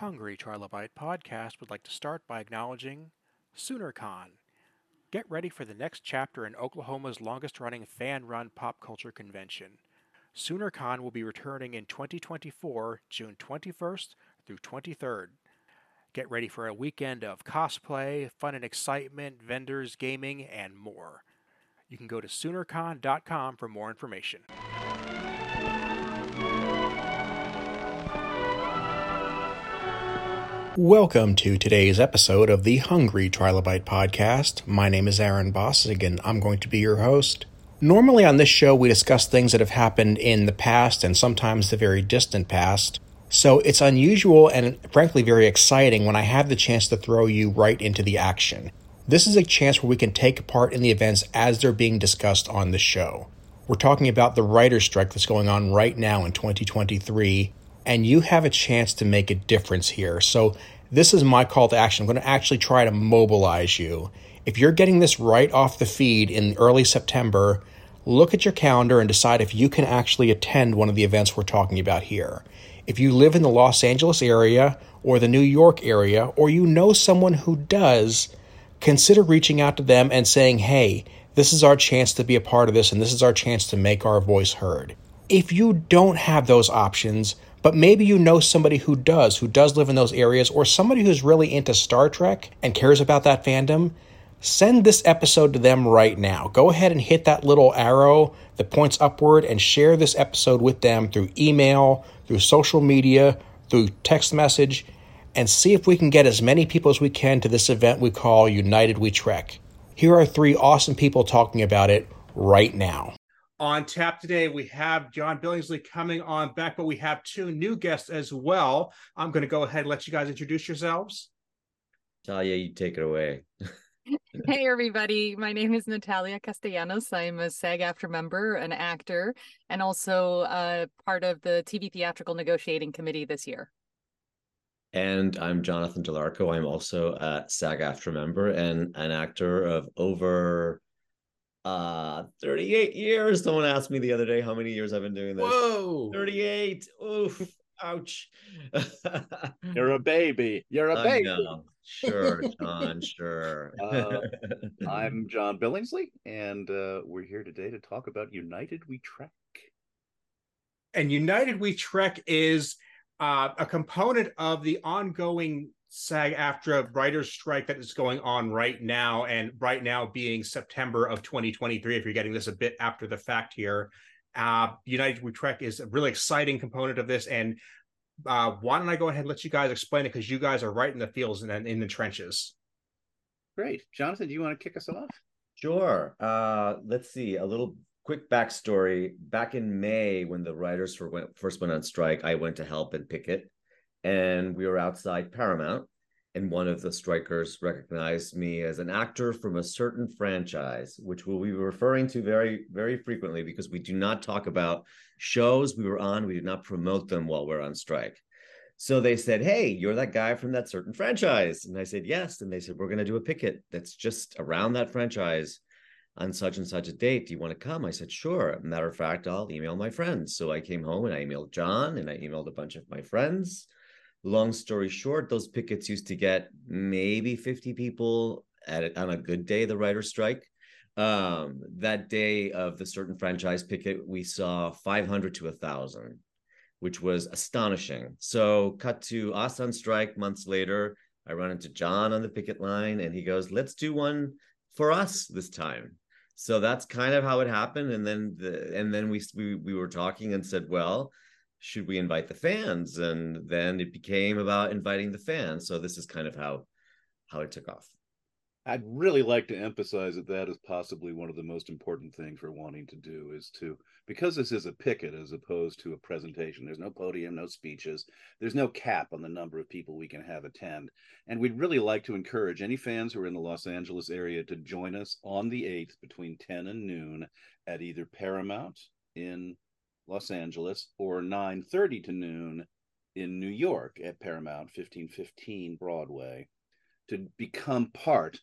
Hungry Trilobyte podcast would like to start by acknowledging SoonerCon. Get ready for the next chapter in Oklahoma's longest running fan run pop culture convention. SoonerCon will be returning in 2024, June 21st through 23rd. Get ready for a weekend of cosplay, fun and excitement, vendors, gaming, and more. You can go to SoonerCon.com for more information. Welcome to today's episode of the Hungry Trilobyte podcast. My name is Aaron Bossig, and I'm going to be your host. Normally on this show, we discuss things that have happened in the past and sometimes the very distant past. So it's unusual and frankly very exciting when I have the chance to throw you right into the action. This is a chance where we can take part in the events as they're being discussed on the show. We're talking about the writer's strike that's going on right now in 2023 and you have a chance to make a difference here. So, this is my call to action. I'm going to actually try to mobilize you. If you're getting this right off the feed in early September, look at your calendar and decide if you can actually attend one of the events we're talking about here. If you live in the Los Angeles area or the New York area, or you know someone who does, consider reaching out to them and saying, hey, this is our chance to be a part of this, and this is our chance to make our voice heard. If you don't have those options, but maybe you know somebody who does, who does live in those areas, or somebody who's really into Star Trek and cares about that fandom. Send this episode to them right now. Go ahead and hit that little arrow that points upward and share this episode with them through email, through social media, through text message, and see if we can get as many people as we can to this event we call United We Trek. Here are three awesome people talking about it right now. On tap today, we have John Billingsley coming on back, but we have two new guests as well. I'm going to go ahead and let you guys introduce yourselves. Talia, you take it away. hey, everybody. My name is Natalia Castellanos. I'm a SAG AFTRA member, an actor, and also uh, part of the TV Theatrical Negotiating Committee this year. And I'm Jonathan Del Arco. I'm also a SAG AFTRA member and an actor of over uh 38 years. Someone asked me the other day how many years I've been doing this. Whoa. 38. Oof. Ouch. You're a baby. You're a baby. Sure, John, sure. uh, I'm John Billingsley, and uh, we're here today to talk about United We Trek. And United We Trek is uh, a component of the ongoing SAG AFTRA writer's strike that is going on right now, and right now being September of 2023. If you're getting this a bit after the fact here, uh, United We Trek is a really exciting component of this. And uh, why don't I go ahead and let you guys explain it because you guys are right in the fields and in the trenches. Great, Jonathan. Do you want to kick us off? Sure. Uh, let's see a little quick backstory. Back in May, when the writers first went on strike, I went to help and picket and we were outside Paramount. And one of the strikers recognized me as an actor from a certain franchise, which we'll be referring to very, very frequently because we do not talk about shows we were on. We did not promote them while we're on strike. So they said, Hey, you're that guy from that certain franchise. And I said, Yes. And they said, We're going to do a picket that's just around that franchise on such and such a date. Do you want to come? I said, Sure. Matter of fact, I'll email my friends. So I came home and I emailed John and I emailed a bunch of my friends long story short, those pickets used to get maybe 50 people at on a good day, the writer's strike. Um, that day of the certain franchise picket, we saw 500 to a thousand, which was astonishing. So, cut to us on strike months later. I run into John on the picket line, and he goes, "Let's do one for us this time." So that's kind of how it happened. And then the, and then we we we were talking and said, "Well." Should we invite the fans? And then it became about inviting the fans. So this is kind of how how it took off. I'd really like to emphasize that that is possibly one of the most important things we're wanting to do is to because this is a picket as opposed to a presentation there's no podium no speeches there's no cap on the number of people we can have attend. And we'd really like to encourage any fans who are in the los angeles area to join us on the 8th between 10 and noon at either paramount in Los Angeles, or 9:30 to noon in New York at Paramount 1515 Broadway to become part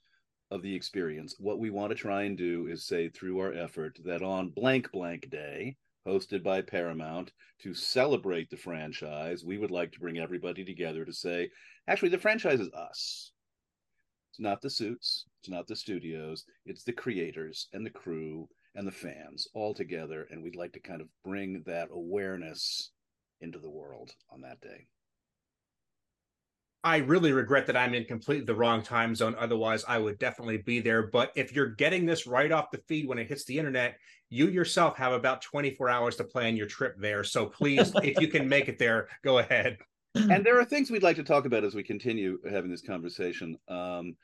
of the experience. What we want to try and do is say through our effort that on blank blank day, hosted by Paramount to celebrate the franchise. We would like to bring everybody together to say, actually, the franchise is us. It's not the suits, it's not the studios, it's the creators and the crew and the fans all together. And we'd like to kind of bring that awareness into the world on that day. I really regret that I'm in completely the wrong time zone. Otherwise, I would definitely be there. But if you're getting this right off the feed when it hits the internet, you yourself have about 24 hours to plan your trip there. So please, if you can make it there, go ahead. And there are things we'd like to talk about as we continue having this conversation. Um,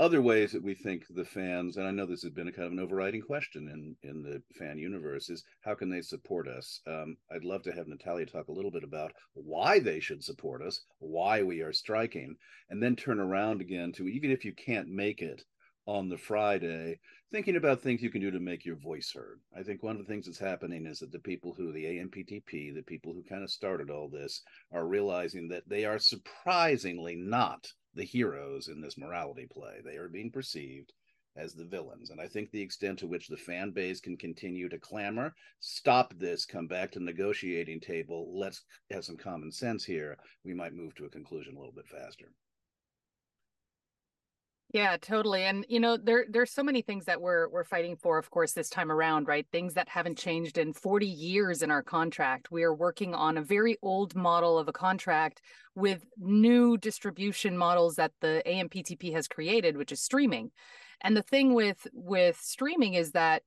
other ways that we think the fans, and I know this has been a kind of an overriding question in in the fan universe, is how can they support us? Um, I'd love to have Natalia talk a little bit about why they should support us, why we are striking, and then turn around again to even if you can't make it on the Friday, thinking about things you can do to make your voice heard. I think one of the things that's happening is that the people who, the AMPTP, the people who kind of started all this, are realizing that they are surprisingly not the heroes in this morality play. They are being perceived as the villains. And I think the extent to which the fan base can continue to clamor, stop this, come back to negotiating table, let's have some common sense here, we might move to a conclusion a little bit faster. Yeah, totally. And you know, there there's so many things that we're we're fighting for, of course, this time around, right? Things that haven't changed in 40 years in our contract. We are working on a very old model of a contract with new distribution models that the AMPTP has created, which is streaming. And the thing with with streaming is that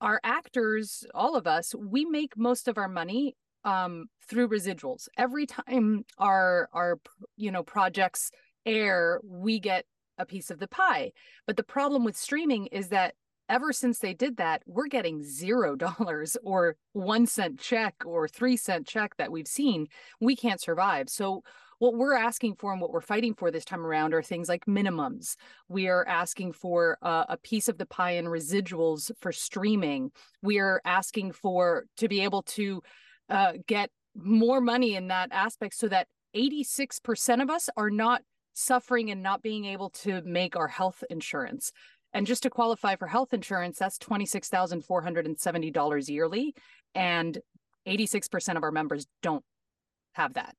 our actors, all of us, we make most of our money um, through residuals. Every time our our you know projects air, we get a piece of the pie. But the problem with streaming is that ever since they did that, we're getting zero dollars or one cent check or three cent check that we've seen. We can't survive. So, what we're asking for and what we're fighting for this time around are things like minimums. We are asking for uh, a piece of the pie and residuals for streaming. We are asking for to be able to uh, get more money in that aspect so that 86% of us are not suffering and not being able to make our health insurance. And just to qualify for health insurance, that's $26,470 yearly. And 86% of our members don't have that.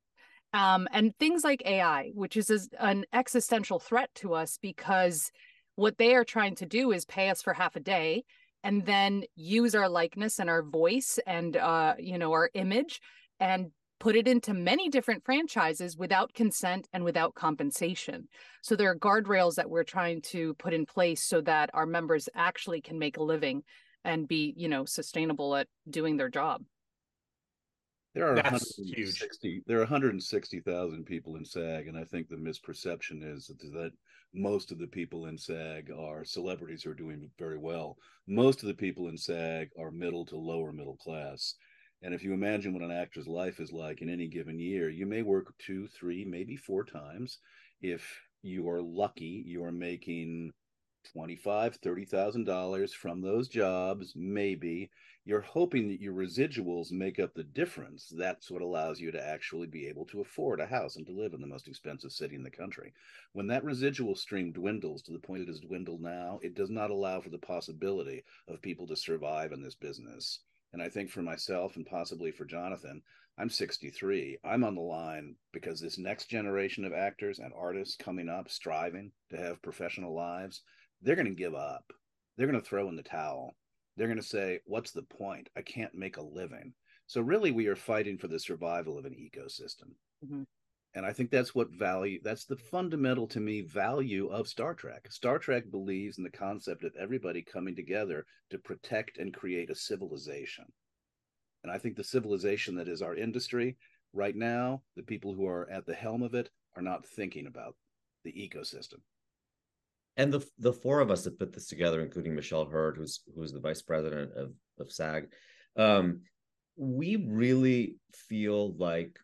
Um, and things like AI, which is an existential threat to us because what they are trying to do is pay us for half a day and then use our likeness and our voice and uh, you know our image and put it into many different franchises without consent and without compensation. So there are guardrails that we're trying to put in place so that our members actually can make a living and be, you know, sustainable at doing their job. There are That's 160, huge. There are 160,000 people in SAG, and I think the misperception is that, that most of the people in SAG are celebrities who are doing very well. Most of the people in SAG are middle to lower middle class and if you imagine what an actor's life is like in any given year, you may work two, three, maybe four times. If you are lucky, you are making twenty-five, thirty thousand dollars from those jobs. Maybe you're hoping that your residuals make up the difference. That's what allows you to actually be able to afford a house and to live in the most expensive city in the country. When that residual stream dwindles to the point it has dwindled now, it does not allow for the possibility of people to survive in this business. And I think for myself and possibly for Jonathan, I'm 63. I'm on the line because this next generation of actors and artists coming up, striving to have professional lives, they're going to give up. They're going to throw in the towel. They're going to say, What's the point? I can't make a living. So, really, we are fighting for the survival of an ecosystem. Mm-hmm. And I think that's what value, that's the fundamental to me value of Star Trek. Star Trek believes in the concept of everybody coming together to protect and create a civilization. And I think the civilization that is our industry right now, the people who are at the helm of it are not thinking about the ecosystem. And the the four of us that put this together, including Michelle Hurd, who's who's the vice president of of SAG, um, we really feel like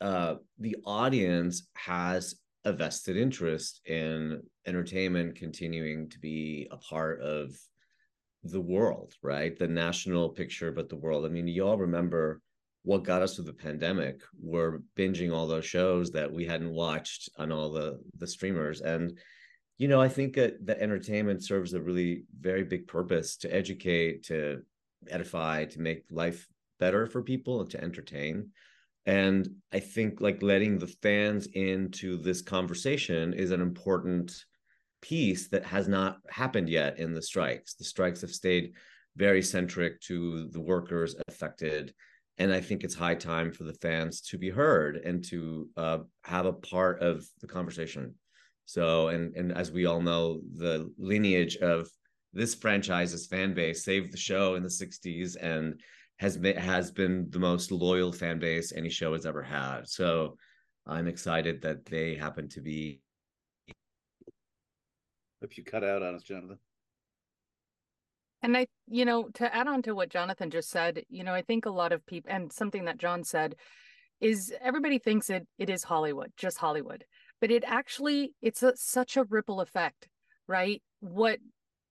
uh, the audience has a vested interest in entertainment continuing to be a part of the world, right? The national picture, but the world. I mean, you all remember what got us through the pandemic. We're binging all those shows that we hadn't watched on all the the streamers, and you know, I think that the entertainment serves a really very big purpose to educate, to edify, to make life better for people and to entertain. And I think like letting the fans into this conversation is an important piece that has not happened yet in the strikes. The strikes have stayed very centric to the workers affected. And I think it's high time for the fans to be heard and to uh, have a part of the conversation. So, and and as we all know, the lineage of this franchise's fan base saved the show in the '60s and has been has been the most loyal fan base any show has ever had. So, I'm excited that they happen to be. If you cut out on us, Jonathan. And I, you know, to add on to what Jonathan just said, you know, I think a lot of people, and something that John said, is everybody thinks it it is Hollywood, just Hollywood, but it actually it's a, such a ripple effect, right? What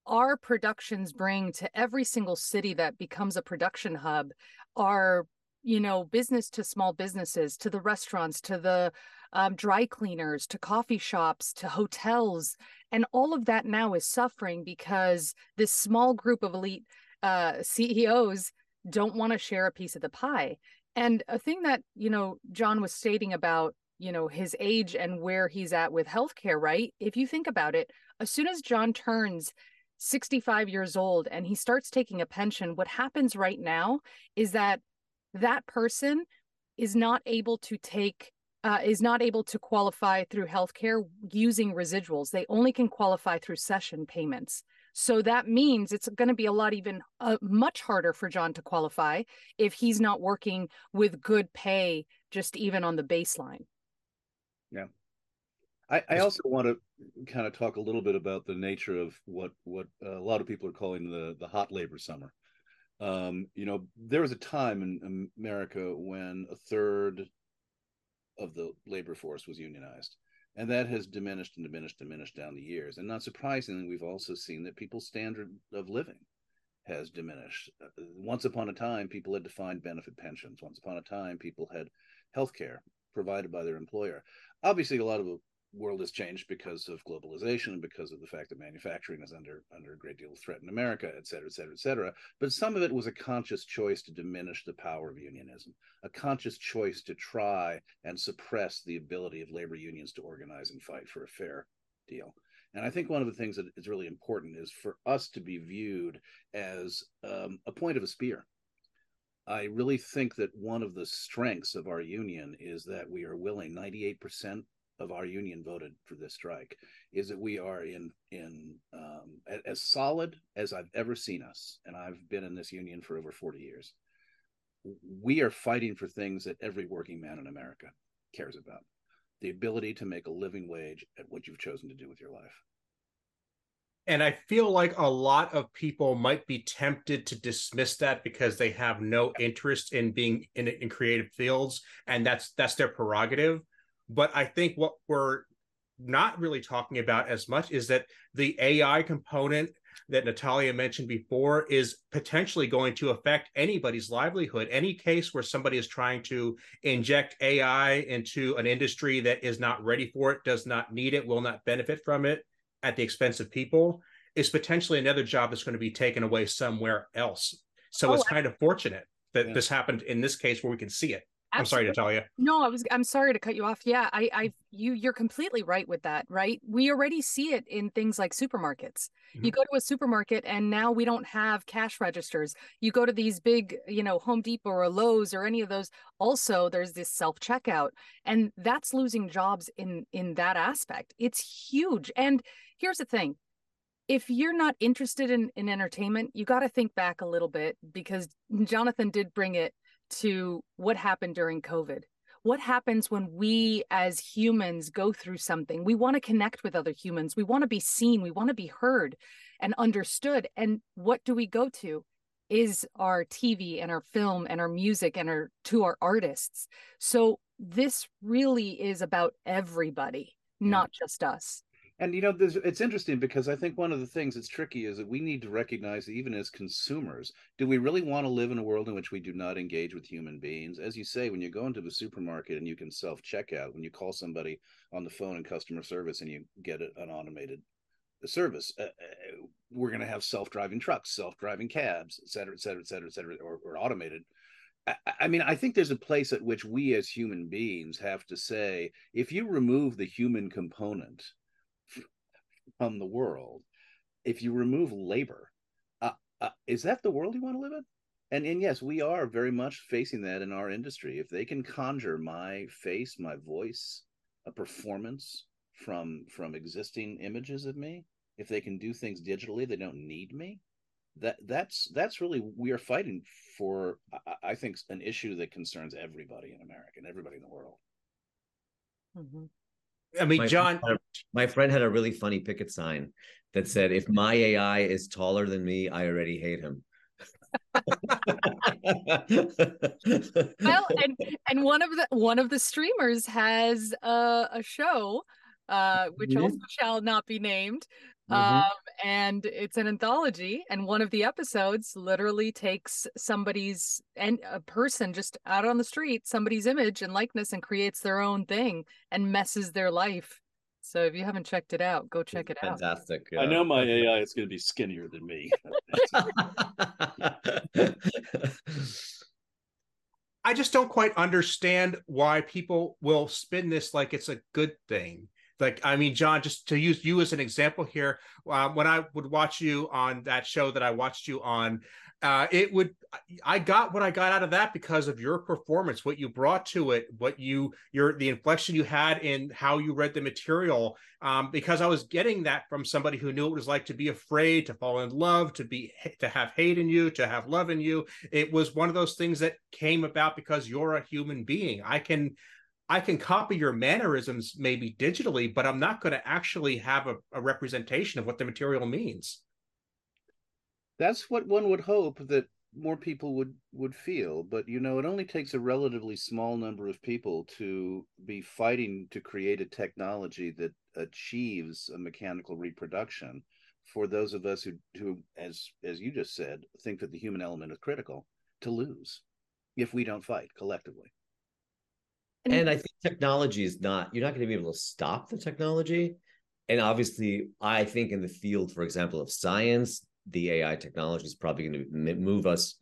our productions bring to every single city that becomes a production hub are you know business to small businesses to the restaurants to the um, dry cleaners to coffee shops to hotels and all of that now is suffering because this small group of elite uh, ceos don't want to share a piece of the pie. And a thing that you know john was stating about you know his age and where he's at with healthcare right? If you think about it as soon as john turns 65 years old and he starts taking a pension what happens right now is that that person is not able to take uh, is not able to qualify through healthcare using residuals. They only can qualify through session payments. So that means it's going to be a lot even uh, much harder for John to qualify if he's not working with good pay, just even on the baseline. Yeah. I, I also want to kind of talk a little bit about the nature of what what a lot of people are calling the the hot labor summer. Um, you know, there was a time in America when a third of the labor force was unionized. And that has diminished and diminished, diminished down the years. And not surprisingly, we've also seen that people's standard of living has diminished. Uh, once upon a time, people had defined benefit pensions. Once upon a time, people had health care provided by their employer. Obviously, a lot of world has changed because of globalization and because of the fact that manufacturing is under under a great deal of threat in America, et cetera, et cetera, et cetera. But some of it was a conscious choice to diminish the power of unionism, a conscious choice to try and suppress the ability of labor unions to organize and fight for a fair deal. And I think one of the things that is really important is for us to be viewed as um, a point of a spear. I really think that one of the strengths of our union is that we are willing, 98% of our union voted for this strike is that we are in in um, as solid as I've ever seen us, and I've been in this union for over forty years. We are fighting for things that every working man in America cares about: the ability to make a living wage at what you've chosen to do with your life. And I feel like a lot of people might be tempted to dismiss that because they have no interest in being in, in creative fields, and that's that's their prerogative. But I think what we're not really talking about as much is that the AI component that Natalia mentioned before is potentially going to affect anybody's livelihood. Any case where somebody is trying to inject AI into an industry that is not ready for it, does not need it, will not benefit from it at the expense of people, is potentially another job that's going to be taken away somewhere else. So oh, it's kind of fortunate that yeah. this happened in this case where we can see it. I'm sorry to tell you. No, I was I'm sorry to cut you off. Yeah, I I you you're completely right with that, right? We already see it in things like supermarkets. Mm-hmm. You go to a supermarket and now we don't have cash registers. You go to these big, you know, Home Depot or Lowe's or any of those, also there's this self-checkout and that's losing jobs in in that aspect. It's huge. And here's the thing. If you're not interested in in entertainment, you got to think back a little bit because Jonathan did bring it to what happened during COVID. What happens when we as humans go through something? We want to connect with other humans. We want to be seen. We want to be heard and understood. And what do we go to? Is our TV and our film and our music and our to our artists. So this really is about everybody, yeah. not just us and you know it's interesting because i think one of the things that's tricky is that we need to recognize that even as consumers do we really want to live in a world in which we do not engage with human beings? As you say when you go into the supermarket and you can self checkout when you call somebody on the phone in customer service and you get an automated service uh, uh we're going to have self-driving trucks self-driving cabs et cetera et cetera et cetera et cetera or, or automated. I mean, I think there's a place at which we as human beings have to say, if you remove the human component from the world, if you remove labor, uh, uh, is that the world you want to live in? And and yes, we are very much facing that in our industry. If they can conjure my face, my voice, a performance from from existing images of me, if they can do things digitally, they don't need me. That that's that's really we are fighting for. I, I think an issue that concerns everybody in America and everybody in the world. Mm-hmm. I mean, my John, friend, my friend had a really funny picket sign that said, "If my AI is taller than me, I already hate him." well, and and one of the one of the streamers has a, a show, uh, which mm-hmm. also shall not be named, Mm-hmm. Um, and it's an anthology, and one of the episodes literally takes somebody's and a person just out on the street, somebody's image and likeness, and creates their own thing and messes their life. So if you haven't checked it out, go check it Fantastic. out. Fantastic. Yeah. I know my AI is going to be skinnier than me. I just don't quite understand why people will spin this like it's a good thing like i mean john just to use you as an example here uh, when i would watch you on that show that i watched you on uh, it would i got what i got out of that because of your performance what you brought to it what you your the inflection you had in how you read the material. Um, because i was getting that from somebody who knew what it was like to be afraid to fall in love to be to have hate in you to have love in you. It was one of those things that came about because you're a human being. I can I can copy your mannerisms maybe digitally, but I'm not going to actually have a, a, representation of what the material means. That's what one would hope that more people would would feel, but you know, it only takes a relatively small number of people to be fighting to create a technology that achieves a mechanical reproduction. For those of us who, who, as as you just said, think that the human element is critical, to lose if we don't fight collectively. And I think technology is not, you're not going to be able to stop the technology. And obviously, I think in the field, for example, of science, the AI technology is probably going to move us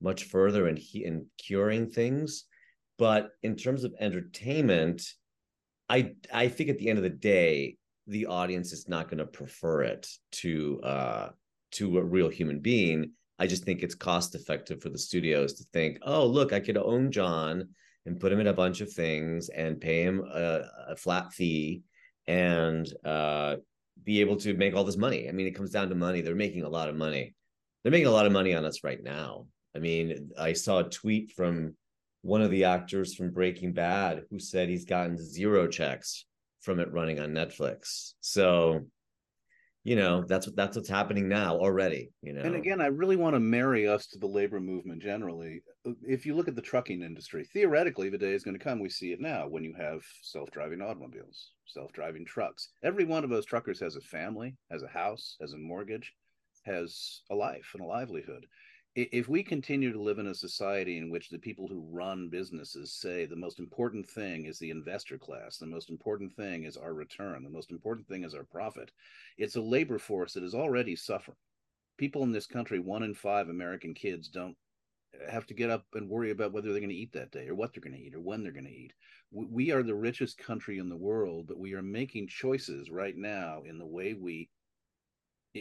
much further in, in curing things. But in terms of entertainment, I I think at the end of the day, the audience is not going to prefer it to uh, to a real human being. I just think it's cost effective for the studios to think, oh, look, I could own John and put him in a bunch of things and pay him a, a flat fee and uh, be able to make all this money. I mean, it comes down to money. They're making a lot of money. They're making a lot of money on us right now. I mean, I saw a tweet from one of the actors from Breaking Bad who said he's gotten zero checks from it running on Netflix. So you know that's what that's what's happening now already you know? and again i really want to marry us to the labor movement generally. Uh, if you look at the trucking industry theoretically the day is going to come we see it now when you have self-driving automobiles self-driving trucks. Every one of those truckers has a family has a house has a mortgage has a life and a livelihood if we continue to live in a society in which the people who run businesses say the most important thing is the investor class, the most important thing is our return, the most important thing is our profit, it's a labor force that is already suffering. People in this country, one in five American kids, don't have to get up and worry about whether they're going to eat that day or what they're going to eat or when they're going to eat. We are the richest country in the world, but we are making choices right now in the way we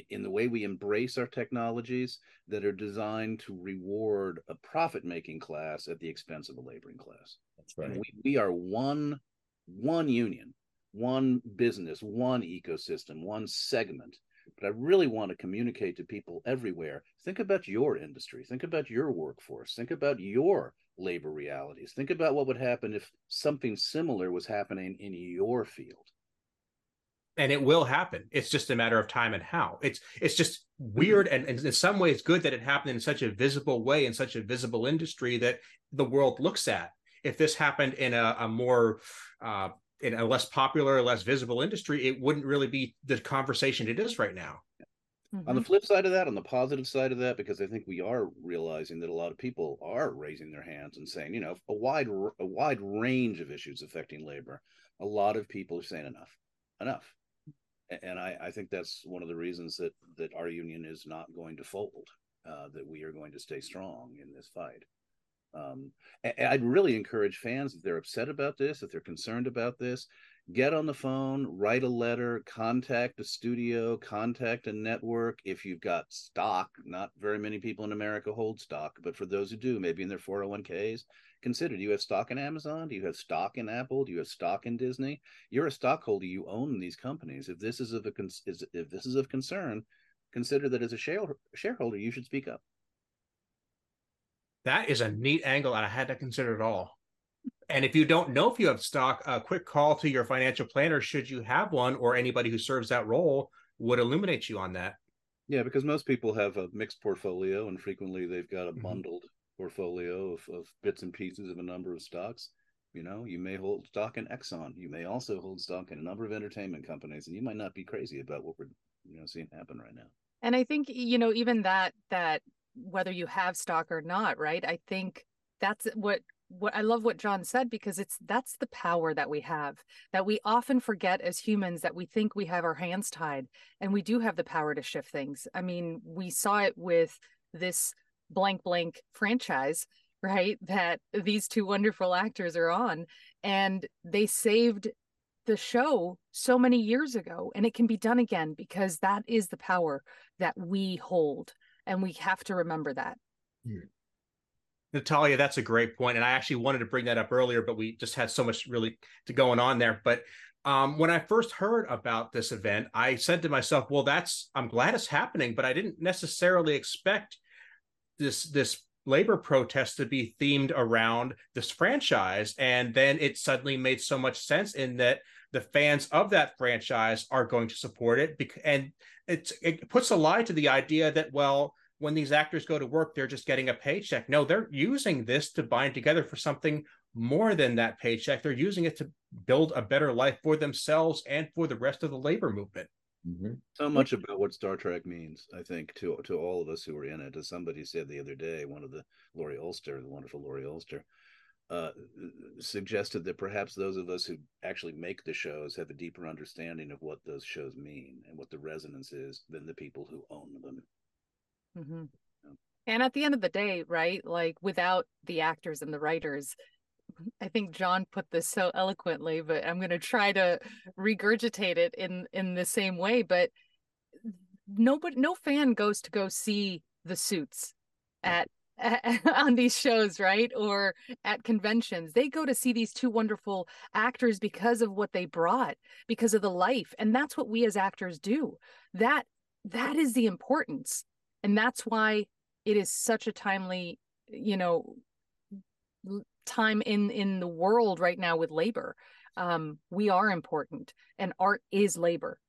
in the way we embrace our technologies that are designed to reward a profit making class at the expense of a laboring class. That's right. we, we are one one union, one business, one ecosystem, one segment. But I really want to communicate to people everywhere. Think about your industry. Think about your workforce. Think about your labor realities. Think about what would happen if something similar was happening in your field and it will happen. It's just a matter of time and how. It's it's just weird and, and, in some ways good that it happened in such a visible way in such a visible industry that the world looks at. If this happened in a, a more uh, in a less popular less visible industry it wouldn't really be the conversation it is right now. Mm-hmm. on the flip side of that on the positive side of that because i think we are realizing that a lot of people are raising their hands and saying you know a wide a wide range of issues affecting labor a lot of people are saying enough enough and I, I, think that's one of the reasons that that our union is not going to fold. Uh, that we are going to stay strong in this fight. Um, I'd really encourage fans if they're upset about this, if they're concerned about this, get on the phone, write a letter, contact a studio, contact a network. If you've got stock, not very many people in America hold stock, but for those who do, maybe in their 401ks, consider do you have stock in Amazon? Do you have stock in Apple? Do you have stock in Disney? You're a stockholder, you own these companies. If this is of a if this is of concern, consider that as a shareholder, you should speak up. That is a neat angle, and I had to consider it all. And if you don't know if you have stock, a quick call to your financial planner, should you have one, or anybody who serves that role, would illuminate you on that. Yeah, because most people have a mixed portfolio, and frequently they've got a mm-hmm. bundled portfolio of, of bits and pieces of a number of stocks. You know, you may hold stock in Exxon. You may also hold stock in a number of entertainment companies, and you might not be crazy about what we're you know seeing happen right now. And I think you know even that that whether you have stock or not, right? I think that's what what I love what John said because it's that's the power that we have that we often forget as humans that we think we have our hands tied and we do have the power to shift things. I mean, we saw it with this blank blank franchise, right? That these two wonderful actors are on and they saved the show so many years ago and it can be done again because that is the power that we hold and we have to remember that. Hmm. Natalia, that's a great point, and I actually wanted to bring that up earlier, but we just had so much really to going on there. But um, when I first heard about this event, I said to myself, "Well, that's I'm glad it's happening, but I didn't necessarily expect this this labor protest to be themed around this franchise." And then it suddenly made so much sense in that the fans of that franchise are going to support it, and it it puts a lie to the idea that well when these actors go to work, they're just getting a paycheck. No, they're using this to bind together for something more than that paycheck. They're using it to build a better life for themselves and for the rest of the labor movement. Mm-hmm. So much about what Star Trek means, I think, to to all of us who are in it. As somebody said the other day, one of the Laurie Ulster, the wonderful Laurie Ulster, uh, suggested that perhaps those of us who actually make the shows have a deeper understanding of what those shows mean and what the resonance is than the people who own them. Mm-hmm. And at the end of the day, right, like without the actors and the writers, I think John put this so eloquently, but I'm going to try to regurgitate it in in the same way. But nobody, no fan goes to go see the suits at, at on these shows, right, or at conventions. They go to see these two wonderful actors because of what they brought, because of the life, and that's what we as actors do. That that is the importance and that's why it is such a timely you know time in in the world right now with labor. Um we are important and art is labor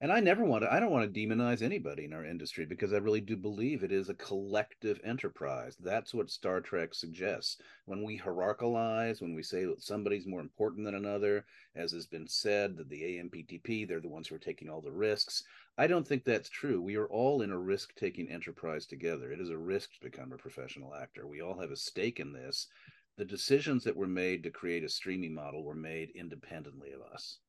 and i never want to i don't want to demonize anybody in our industry because i really do believe it is a collective enterprise that's what star trek suggests when we hierarchize when we say that somebody's more important than another as has been said that the amptp they're the ones who are taking all the risks I don't think that's true. We are all in a risk taking enterprise together. It is a risk to become a professional actor. We all have a stake in this. The decisions that were made to create a streaming model were made independently of us.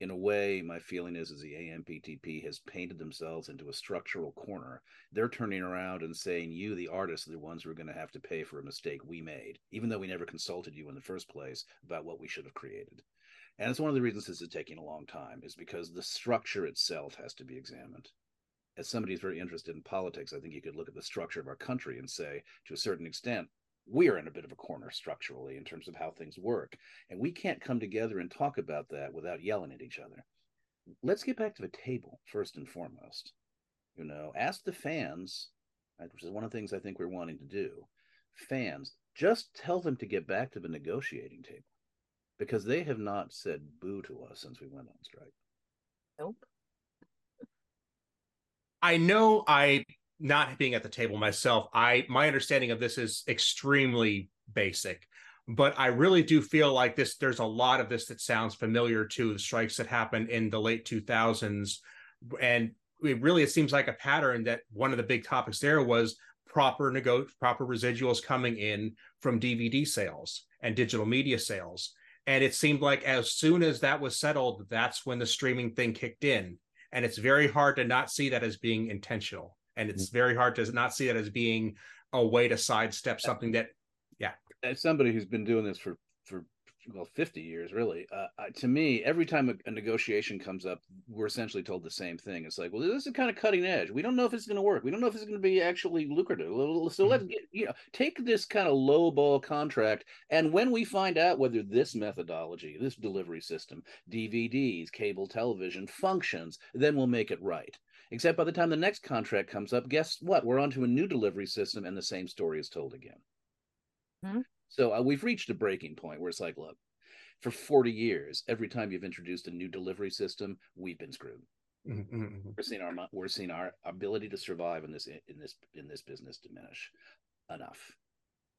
In a way, my feeling is, is the AMPTP has painted themselves into a structural corner. They're turning around and saying, You, the artists, are the ones who are going to have to pay for a mistake we made, even though we never consulted you in the first place about what we should have created and it's one of the reasons this is taking a long time is because the structure itself has to be examined as somebody who's very interested in politics i think you could look at the structure of our country and say to a certain extent we're in a bit of a corner structurally in terms of how things work and we can't come together and talk about that without yelling at each other let's get back to the table first and foremost you know ask the fans uh, which is one of the things i think we're wanting to do fans just tell them to get back to the negotiating table because they have not said boo to us since we went on strike. Nope. I know I not being at the table myself, I my understanding of this is extremely basic, but I really do feel like this there's a lot of this that sounds familiar to the strikes that happened in the late 2000s and it really it seems like a pattern that one of the big topics there was proper nego- proper residuals coming in from DVD sales and digital media sales and it seemed like as soon as that was settled, that's when the streaming thing kicked in. And it's very hard to not see that as being intentional. And it's mm-hmm. very hard to not see that as being a way to sidestep something that yeah. as somebody who's been doing this for for well 50 years really uh, to me every time a, a, negotiation comes up we're essentially told the same thing it's like well this is kind of cutting edge we don't know if it's going to work we don't know if it's going to be actually lucrative so let's mm-hmm. get you know take this kind of low ball contract and when we find out whether this methodology this delivery system dvds cable television functions then we'll make it right except by the time the next contract comes up guess what we're onto a new delivery system and the same story is told again mm-hmm. So uh, we've reached a breaking point where it's like, look, for 40 years, every time you've introduced a new delivery system, we've been screwed. Mm-hmm. mm-hmm. We're seeing our we're seeing our ability to survive in this in this in this business diminish enough.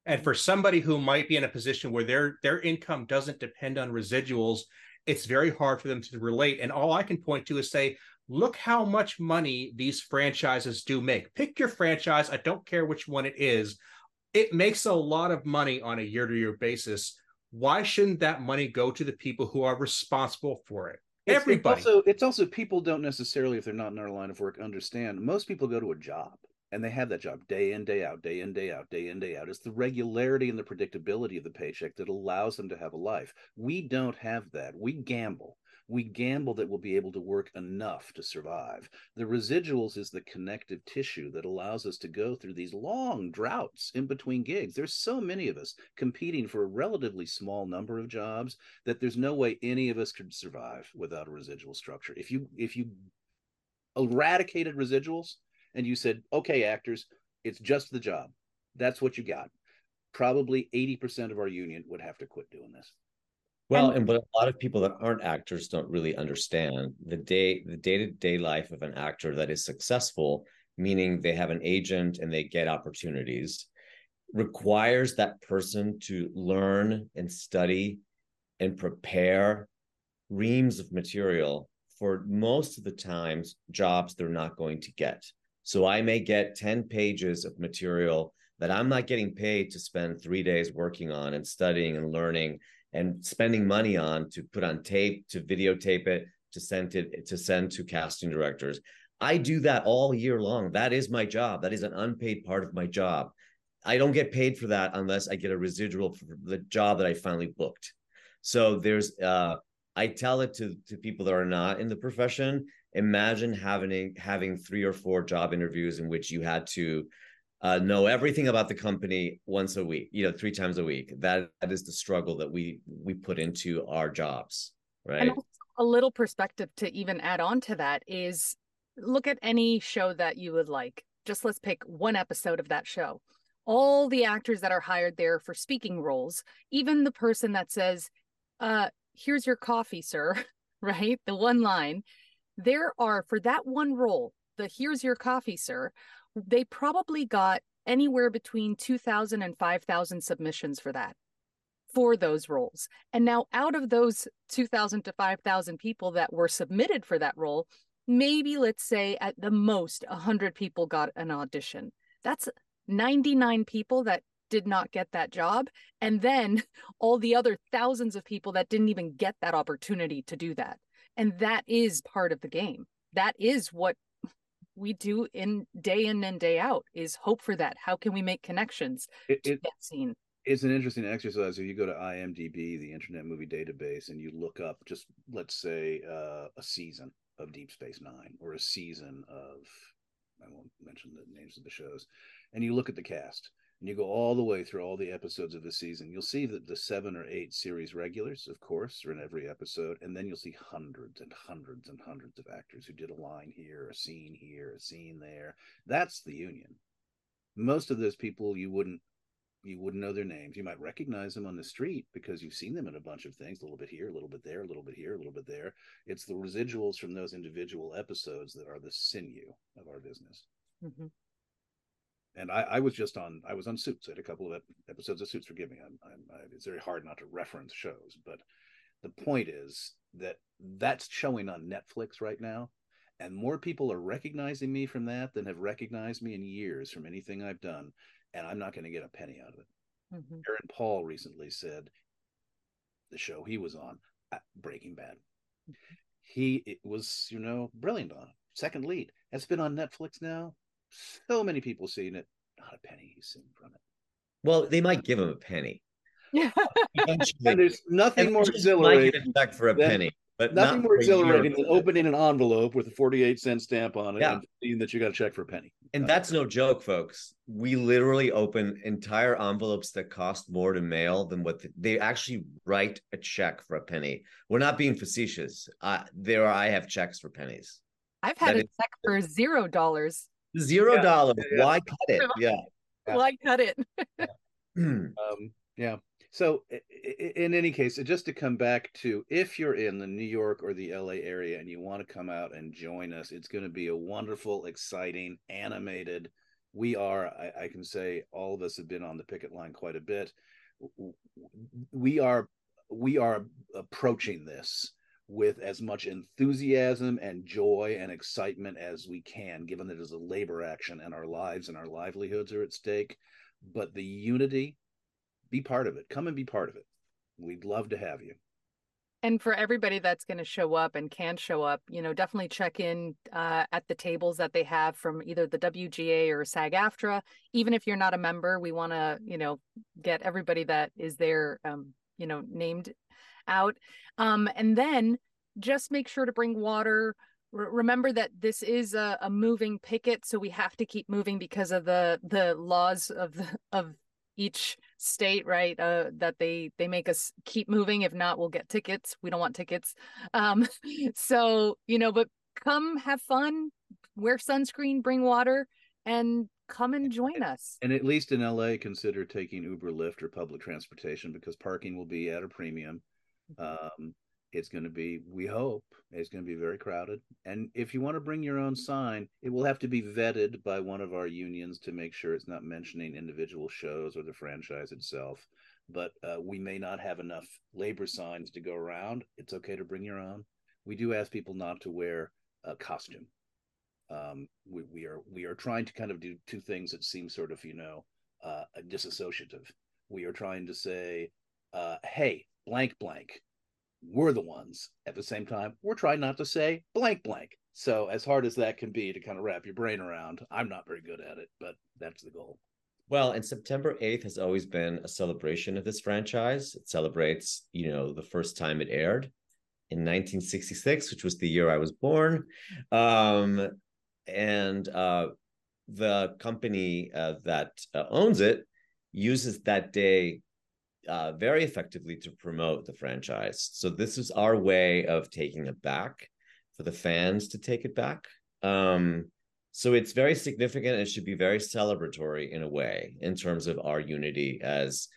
And for somebody who might be in a position where their their income doesn't depend on residuals, it's very hard for them to relate. And all I can point to is say, look how much money these franchises do make. Pick your franchise. I don't care which one it is it makes a lot of money on a year to year basis. Why shouldn't that money go to the people who are responsible for it? It's, Everybody. It's also, it's also people don't necessarily, if they're not in our line of work, understand. Most people go to a job and they have that job day in, day out, day in, day out, day in, day out. It's the regularity and the predictability of the paycheck that allows them to have a life. We don't have that. We gamble we gamble that we'll be able to work enough to survive. The residuals is the connective tissue that allows us to go through these long droughts in between gigs. There's so many of us competing for a relatively small number of jobs that there's no way any of us could survive without a residual structure. If you if you eradicated residuals and you said, "Okay, actors, it's just the job. That's what you got." Probably 80% of our union would have to quit doing this. Well, and, and what a lot of people that aren't actors don't really understand the day the day-to-day life of an actor that is successful, meaning they have an agent and they get opportunities, requires that person to learn and study and prepare reams of material for most of the times jobs they're not going to get. So I may get 10 pages of material that I'm not getting paid to spend 3 days working on and studying and learning and spending money on to put on tape, to videotape it, to send it to send to casting directors. I do that all year long. That is my job. That is an unpaid part of my job. I don't get paid for that unless I get a residual for the job that I finally booked. So there's uh I tell it to to people that are not in the profession. Imagine having having three or four job interviews in which you had to uh, know everything about the company once a week, you know, three times a week. That that is the struggle that we we put into our jobs, right? And a little perspective to even add on to that is look at any show that you would like. Just let's pick one episode of that show. All the actors that are hired there for speaking roles, even the person that says, uh, here's your coffee, sir, right? The one line. There are for that one role, the here's your coffee, sir, they probably got anywhere between 2,000 and 5,000 submissions for that, for those roles. And now, out of those 2,000 to 5,000 people that were submitted for that role, maybe let's say at the most 100 people got an audition. That's 99 people that did not get that job. And then all the other thousands of people that didn't even get that opportunity to do that. And that is part of the game. That is what we do in day in and day out is hope for that. How can we make connections it, to it, get seen? It's an interesting exercise. If you go to IMDb, the Internet Movie Database, and you look up just let's say uh, a season of Deep Space Nine or a season of I won't mention the names of the shows, and you look at the cast and you go all the way through all the episodes of the season, you'll see that the seven or eight series regulars, of course, are in every episode, and then you'll see hundreds and hundreds and hundreds of actors who did a line here, a scene here, a scene there. That's the union. Most of those people you wouldn't you wouldn't know their names. You might recognize them on the street because you've seen them in a bunch of things, a little bit here, a little bit there, a little bit here, a little bit there. It's the residuals from those individual episodes that are the sinew of our business. Mm-hmm and I, I, was just on I was on Suits. I had a couple of episodes of Suits. Forgive me. I'm, I'm, I, it's very hard not to reference shows, but the point is that that's showing on Netflix right now, and more people are recognizing me from that than have recognized me in years from anything I've done, and I'm not going to get a penny out of it. Mm-hmm. Aaron Paul recently said the show he was on, uh, Breaking Bad. Mm-hmm. He was, you know, brilliant on it. second lead. It's been on Netflix now so many people seen it. Not a penny he's seen from it. Well, they might give him a penny. Yeah. and there's nothing and more exhilarating. Check for a than, penny. But nothing more exhilarating than opening an envelope with a 48 cent stamp on it yeah. and seeing that you got a check for a penny. And uh, that's no joke, folks. We literally open entire envelopes that cost more to mail than what the, they actually write a check for a penny. We're not being facetious. Uh, there, I have checks for pennies. I've had that a is, check for zero dollars. Zero dollars. Yeah, yeah. Why cut it? Yeah. Why cut it? um, yeah. So, in any case, just to come back to if you're in the New York or the LA area and you want to come out and join us, it's going to be a wonderful, exciting, animated. We are, I, I can say, all of us have been on the picket line quite a bit. We are, we are approaching this with as much enthusiasm and joy and excitement as we can, given that it is a labor action and our lives and our livelihoods are at stake. But the unity be part of it. Come and be part of it. We'd love to have you. And for everybody that's going to show up and can show up, you know, definitely check in uh, at the tables that they have from either the WGA or SAG AFTRA. Even if you're not a member, we want to, you know, get everybody that is there, um, you know, named out. Um, and then just make sure to bring water. remember that this is a, a moving picket, so we have to keep moving because of the the laws of the, of each state right uh, that they they make us keep moving if not we'll get tickets we don't want tickets um so you know but come have fun wear sunscreen bring water and come and join us and at least in la consider taking uber lyft or public transportation because parking will be at a premium. Um it's going to be we hope it's going to be very crowded. And if you want to bring your own sign it will have to be vetted by one of our unions to make sure it's not mentioning individual shows or the franchise itself. But uh, we may not have enough labor signs to go around. It's okay to bring your own. We do ask people not to wear a costume. Um, we, we are we are trying to kind of do two things that seem sort of you know uh, disassociative we are trying to say uh, hey blank blank. We're the ones at the same time. We're trying not to say blank blank. So as hard as that can be to kind of wrap your brain around i'm not very good at it but that's the goal. Well and september 8th has always been a celebration of this franchise. It celebrates you know the first time it aired in 1966 which was the year i was born. Um, and uh, the company uh, that uh, owns it uses that day uh, very effectively to promote the franchise. So this is our way of taking it back for the fans to take it back. Um, so it's very significant. It should be very celebratory in a way in terms of our unity as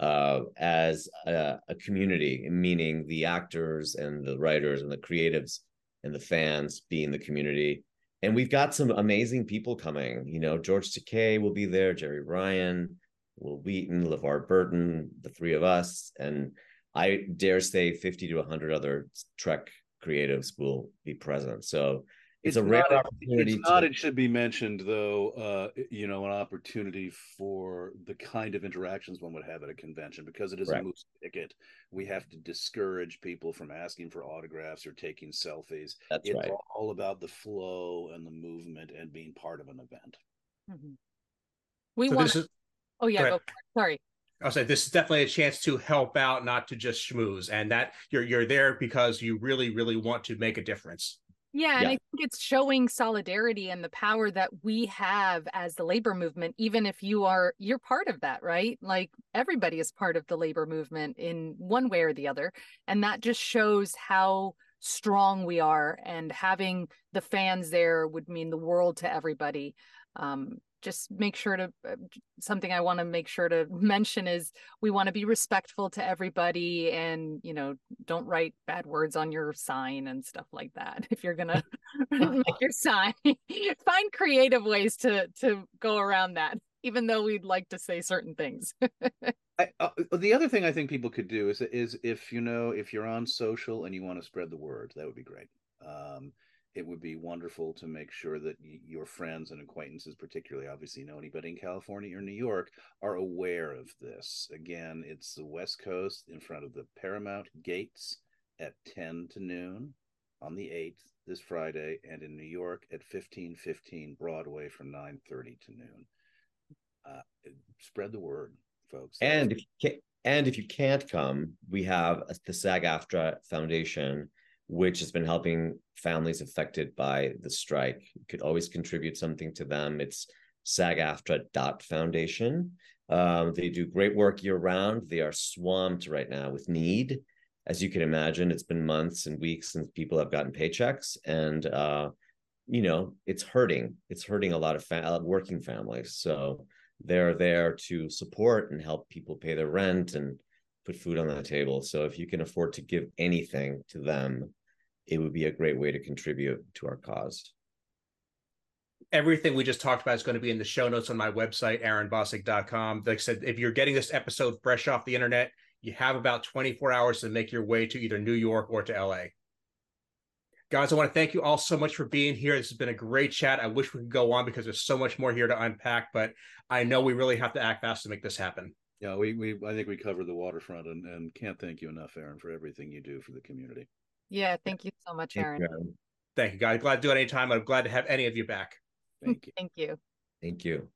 uh, as a, a community, meaning the actors and the writers and the creatives and the fans being the community. And we've got some amazing people coming. You know, George Takei will be there, Jeri Ryan, Wil Wheaton, LeVar Burton, the three of us, and I dare say 50 to 100 other Trek creatives will be present. So it's, it's a rare not, opportunity. It's to... not, it should be mentioned though, uh, you know, an opportunity for the kind of interactions one would have at a convention because it is right. a moose ticket. We have to discourage people from asking for autographs or taking selfies. That's it's right. all about the flow and the movement and being part of an event. Mm-hmm. We so want. Is, Oh yeah, go sorry. I'll say this is definitely a chance to help out, not to just schmooze, and that you're you're there because you really, really want to make a difference. Yeah, and yeah. I think it's showing solidarity and the power that we have as the labor movement, even if you are you're part of that, right? Like everybody is part of the labor movement in one way or the other. And that just shows how strong we are and having the fans there would mean the world to everybody. Um, just make sure to uh, something i want to make sure to mention is we want to be respectful to everybody and you know don't write bad words on your sign and stuff like that if you're gonna make your sign. Find creative ways to to go around that even though we'd like to say certain things. I, uh, the other thing i think people could do is is if you know if you're on social and you want to spread the word that would be great. Um, it would be wonderful to make sure that your friends and acquaintances, particularly obviously you know anybody in California or New York, are aware of this. Again, it's the West Coast in front of the Paramount gates at 10 to noon on the 8th this Friday, and in New York at 1515 Broadway from 9:30 to noon. Uh, spread the word, folks. and if you And if you can't come, we have the SAG AFTRA Foundation, which has been helping families affected by the strike. You could always contribute something to them. It's sagaftra.foundation. Um, they do great work year round. They are swamped right now with need. As you can imagine, it's been months and weeks since people have gotten paychecks, and uh, you know it's hurting. It's hurting a lot of fa- working families. So they're there to support and help people pay their rent and put food on the table. So if you can afford to give anything to them, it would be a great way to contribute to our cause. Everything we just talked about is going to be in the show notes on my website, aaronbossig.com. Like I said, if you're getting this episode fresh off the internet, you have about 24 hours to make your way to either New York or to LA. Guys, I want to thank you all so much for being here. This has been a great chat. I wish we could go on because there's so much more here to unpack, but I know we really have to act fast to make this happen. Yeah, we, we I think we covered the waterfront and, and can't thank you enough, Aaron, for everything you do for the community. Yeah, thank you so much, Aaron. Thank you, Thank you guys. Glad to do it anytime. I'm glad to have any of you back. Thank you. thank you. Thank you.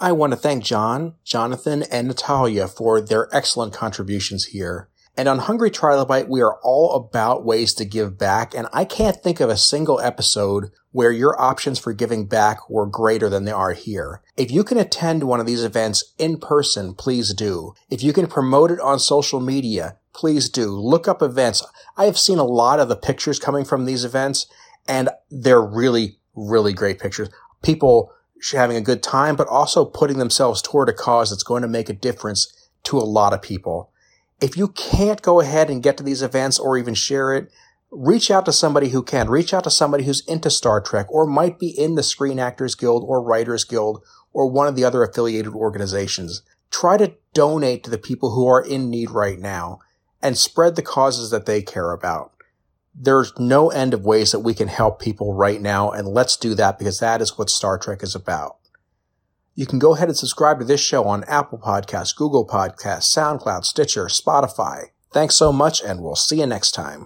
I want to thank John, Jonathan, and Natalia for their excellent contributions here. And on Hungry Trilobyte, we are all about ways to give back, and I can't think of a single episode where your options for giving back were greater than they are here. If you can attend one of these events in person, please do. If you can promote it on social media, please do. Look up events. I have seen a lot of the pictures coming from these events, and they're really, really great pictures. People having a good time, but also putting themselves toward a cause that's going to make a difference to a lot of people. If you can't go ahead and get to these events or even share it, reach out to somebody who can. Reach out to somebody who's into Star Trek or might be in the Screen Actors Guild or Writers Guild or one of the other affiliated organizations. Try to donate to the people who are in need right now and spread the causes that they care about. There's no end of ways that we can help people right now, and let's do that because that is what Star Trek is about. You can go ahead and subscribe to this show on Apple Podcasts, Google Podcasts, SoundCloud, Stitcher, Spotify. Thanks so much, and we'll see you next time.